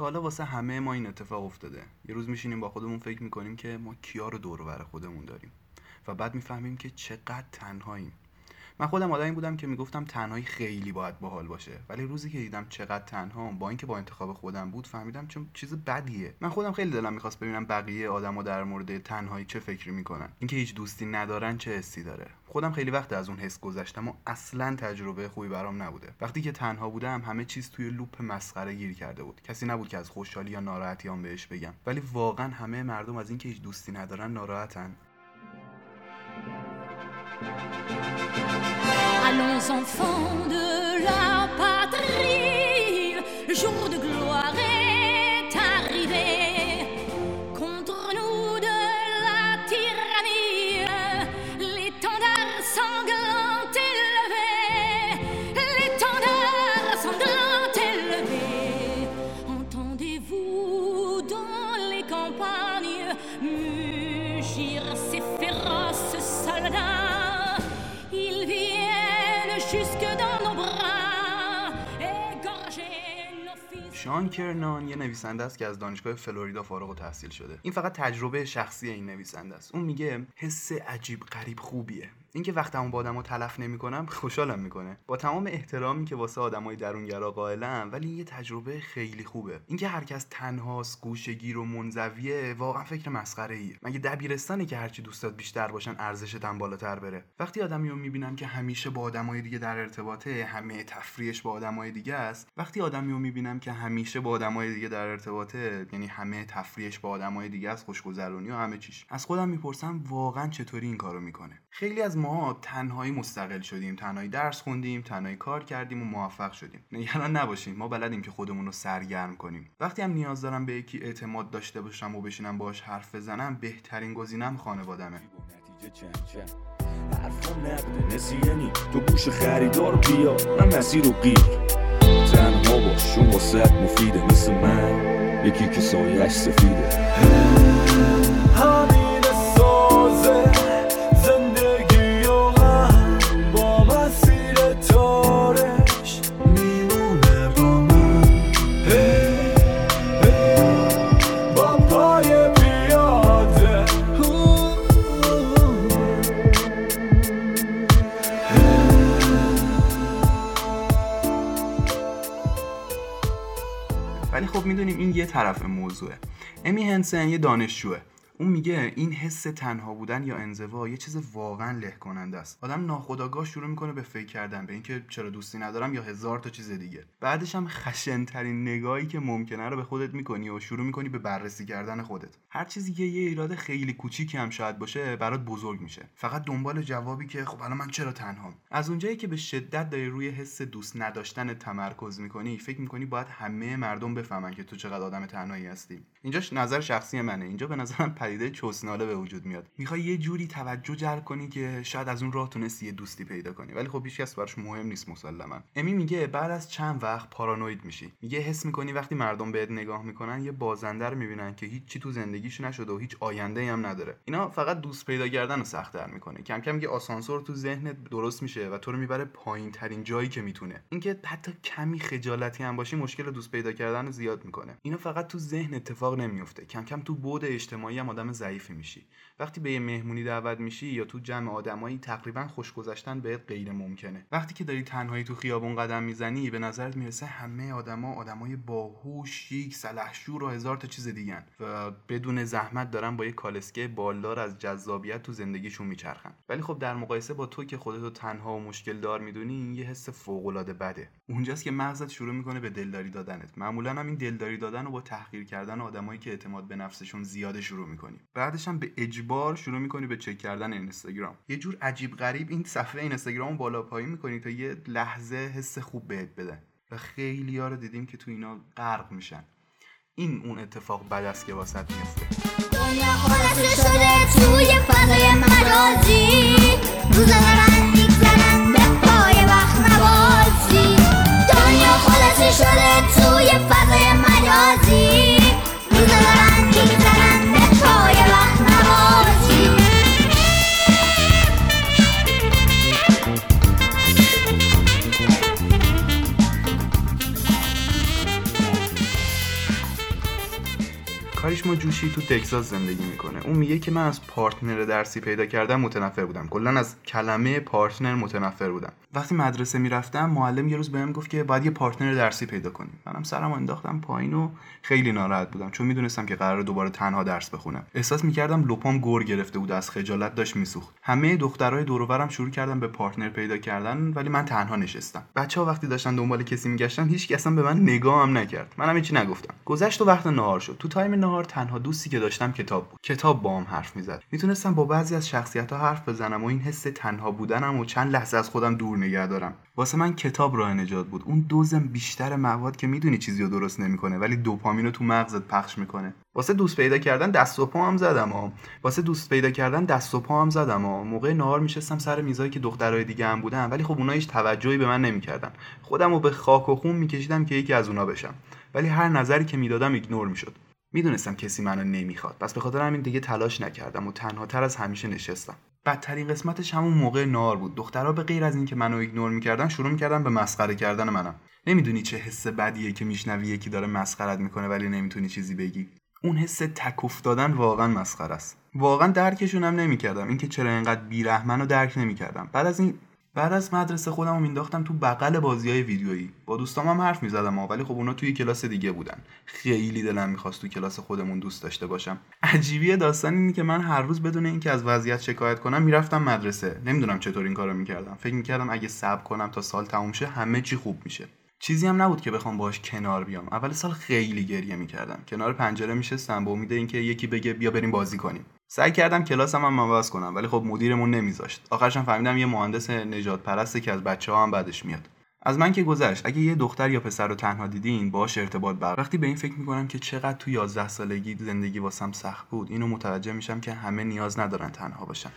حالا واسه همه ما این اتفاق افتاده. یه روز میشینیم با خودمون فکر می‌کنیم که ما کیا رو دور خودمون داریم. و بعد می‌فهمیم که چقدر تنهاییم. من خودم آدمی بودم که می‌گفتم تنهایی خیلی باید باحال باشه. ولی روزی که دیدم چقدر تنها با اینکه با انتخاب خودم بود فهمیدم چون چیز بدیه. من خودم خیلی دلم می‌خواست ببینم بقیه آدما در مورد تنهایی چه فکری می‌کنن. اینکه هیچ دوستی ندارن چه حسی داره؟ خودم خیلی وقت از اون حس گذشتم و اصلا تجربه خوبی برام نبوده. وقتی که تنها بودم همه چیز توی لوپ مسخره گیر کرده بود. کسی نبود که از خوشحالی یا ناراحتیام بهش بگم. ولی واقعا همه مردم از اینکه هیچ دوستی ندارن ناراحتن. Allons enfants de la patrie, le jour de gloire est arrivé. Contre nous de la tyrannie, l'étendard sanglant élevé, l'étendard sanglant élevé. Entendez-vous dans les campagnes mugir ces féroces soldats? شان کرنان یه نویسنده است که از دانشگاه فلوریدا فارغ التحصیل شده. این فقط تجربه شخصی این نویسنده است. اون میگه حس عجیب غریب خوبیه. اینکه وقتمو با آدمو تلف نمی‌کنم خوشحالم می‌کنه. با تمام احترامی که واسه آدمای درونگرا قائلم ولی این یه تجربه خیلی خوبه. اینکه هر کس تنهاست گوشگیر و منزویه واقعا فکر مسخره ایه مگه دبیرستانه که هرچی دوستات بیشتر باشن ارزشت هم بالاتر بره؟ وقتی آدمی رو می‌بینم که همیشه با آدمای دیگه در ارتباطه همه تفریحش با آدمای دیگه است وقتی آدمی رو می‌بینم که همیشه با آدمای دیگه در ارتباطه یعنی همه تفریحش با آدمای دیگه است خوشگذرونی و همه چیش. از خودم می‌پرسم واقعا چطوری این کارو می‌کنه؟ خیلی از ما تنهایی مستقل شدیم تنهایی درس خوندیم تنهایی کار کردیم و موفق شدیم. نگران نباشیم ما بلدیم که خودمون رو سرگرم کنیم. وقتی هم نیاز دارم به یکی اعتماد داشته باشم و بشینم باهاش حرف بزنم بهترین گزینم خانوادمه. یکی که سایش سفیده. طرف موضوعه. امی هنسن یه دانشجوه. اون میگه این حس تنها بودن یا انزوا یه چیز واقعا له کننده است. آدم ناخودآگاه شروع می‌کنه به فکر کردن به اینکه چرا دوستی ندارم یا هزار تا چیز دیگه. بعدش هم خشنترین نگاهی که ممکنه رو به خودت می‌کنی و شروع می‌کنی به بررسی کردن خودت. هر چیزی که یه ایراد خیلی کوچیکی هم شاید باشه برات بزرگ میشه. فقط دنبال جوابی که خب الان من چرا تنهام؟ از اونجایی که به شدت داری روی حس دوست نداشتن تمرکز می‌کنی فکر می‌کنی باید همه مردم بفهمن که تو چقدر آدم تنهایی هستی. اینجاش نظر شخصی منه. اینجا به نظرم پدیده چسناله به وجود میاد. می‌خوای یه جوری توجه جلب کنی که شاید از اون راه تونستی یه دوستی پیدا کنی. ولی خب هیچکس براش مهم نیست مسلما. امی میگه بعد از چند وقت پارانوید میشی. میگه حس می‌کنی وقتی مردم بهت نگاه می‌کنن یه بازنده رو می‌بینن که هیچ چی تو زندگیش نشده و هیچ آینده هم نداره. اینا فقط دوست پیدا کردن رو سختتر می‌کنه. کم کم یه آسانسور تو ذهنت درست میشه و تو رو می‌بره پایین ترین جایی که می‌تونه. اینکه حتی کمی خجالتی هم باشی مشکل دوست پیدا کردن زیاد می‌کنه. اینا فقط تو ذهن اتفاق نمیفته کم کم تو بود اجتماعی هم آدم ضعیفی میشی. وقتی به یه مهمونی دعوت میشی یا تو جمع آدمایی تقریبا خوش گذشتن بهت غیر ممکنه. وقتی که داری تنهایی تو خیابون قدم می‌زنی به نظرت می‌رسه همه آدما آدمای باهوش شیک سلحشور و هزار تا چیز دیگن و بدون زحمت دارن با یه کالسکه بالدار از جذابیت تو زندگیشون میچرخن. ولی خب در مقایسه با تو که خودتو تنها و مشکل دار می‌دونی این یه حس فوق العاده بده. اونجاست که مغزت شروع می‌کنه به دلداری دادنت. معمولا هم این دلداری دادن رو با تحقیر کردن آدمایی که اعتماد به نفسشون زیاده شروع می‌کنی. بعدش هم به اجبار شروع می‌کنی به چک کردن اینستاگرام. یه جور عجیب غریب این صفحه اینستاگرام بالا پایین می‌کنی تا یه لحظه حس خوب بهت بده. و خیلی ها رو دیدیم که تو اینا غرق میشن. این اون اتفاق بد است که واسط میفته دنیا شده توی فضای مجازی روزا جوشی تو تگزاس زندگی می‌کنه؟ اون میگه که من از partner درسی پیدا کردن متنفر بودم. کلا از کلمه partner متنفر بودم. وقتی مدرسه می‌رفتم معلم یه روز بهم گفت که باید یه partner درسی پیدا کنیم. منم سرم انداختم پایین و خیلی ناراحت بودم چون می‌دونستم که قراره دوباره تنها درس بخونم. احساس می‌کردم لپام گر گرفته بود از خجالت داشت میسوخت. همه دخترای دور شروع کردن به partner پیدا کردن ولی من تنها نشستم. بچه ها وقتی داشتن دنبال کسی میگشتن هیچ اصلا به من نگاه هم نکرد. منم هیچی نگفتم. گذشت و وقت نهار شد. تو time نهار تنها دوستی که داشتم کتاب بود. کتاب باهام حرف می‌زد. می‌تونستم با بعضی از شخصیت ها حرف بزنم و این حس تنها بودنم و چند لحظه از خودم دور نگه دارم. واسه من کتاب راه نجات بود. اون روزم بیشتر مواد که می‌دونی چیزی رو درست نمی‌کنه ولی دوپامین رو تو مغزت پخش می‌کنه. واسه دوست پیدا کردن دست و پا هم زدم ها واسه دوست پیدا کردن دست و پا هم زدم ها موقع نهار میشستم سر میزایی که دخترای دیگه هم بودن ولی خب اونها هیچ توجهی به من نمی‌کردن. خودم رو به خاک و خون میکشیدم که یکی از اونا بشم. ولی هر نظری که می‌دادم ایگنور می‌شد. می‌دونستم کسی منو نمی‌خواد. پس به خاطر همین دیگه تلاش نکردم و تنها تر از همیشه نشستم. بدترین قسمتش همون موقع نار بود. دخترها به غیر از اینکه منو ایگنور می‌کردن شروع می‌کردن به مسخره کردن منم. نمی‌دونی چه حس بدیه که میشنوی یکی داره مسخرت می‌کنه ولی نمی‌تونی چیزی بگی. اون حس تک افتادن واقعا مسخره است. واقعا درکشون هم نمی‌کردم. اینکه چرا اینقدر بیرحمن رو درک نمی‌کردم. بعد از این بعد از مدرسه خودم رو مینداختم تو بغل بازی های ویدیویی. با دوستام هم حرف می‌زدم ولی خب اونا توی کلاس دیگه بودن. خیلی دلم می‌خواست تو کلاس خودمون دوست داشته باشم. عجیبی داستان اینه که من هر روز بدون اینکه از وضعیت شکایت کنم می‌رفتم مدرسه. نمی‌دونم چطور این کارو می‌کردم. فکر می‌کردم اگه صبر کنم تا سال تموم شه همه چی خوب میشه. چیزی هم نبود که بخوام باش کنار بیام. اول سال خیلی گریه می‌کردم. کنار پنجره میشستم به امید اینکه یکی بگه بیا بریم بازی کنیم. سعی کردم کلاسم هم عوض کنم ولی خب مدیرمون نمیذاشت. آخرشم فهمیدم یه مهندس نجات پرسته که از بچه ها هم بعدش میاد. از من که گذشت اگه یه دختر یا پسر رو تنها دیدین باش ارتباط بر وقتی به این فکر می‌کنم که چقدر تو 11 سالگی زندگی واسم سخت بود اینو متوجه میشم که همه نیاز ندارن تنها باشن.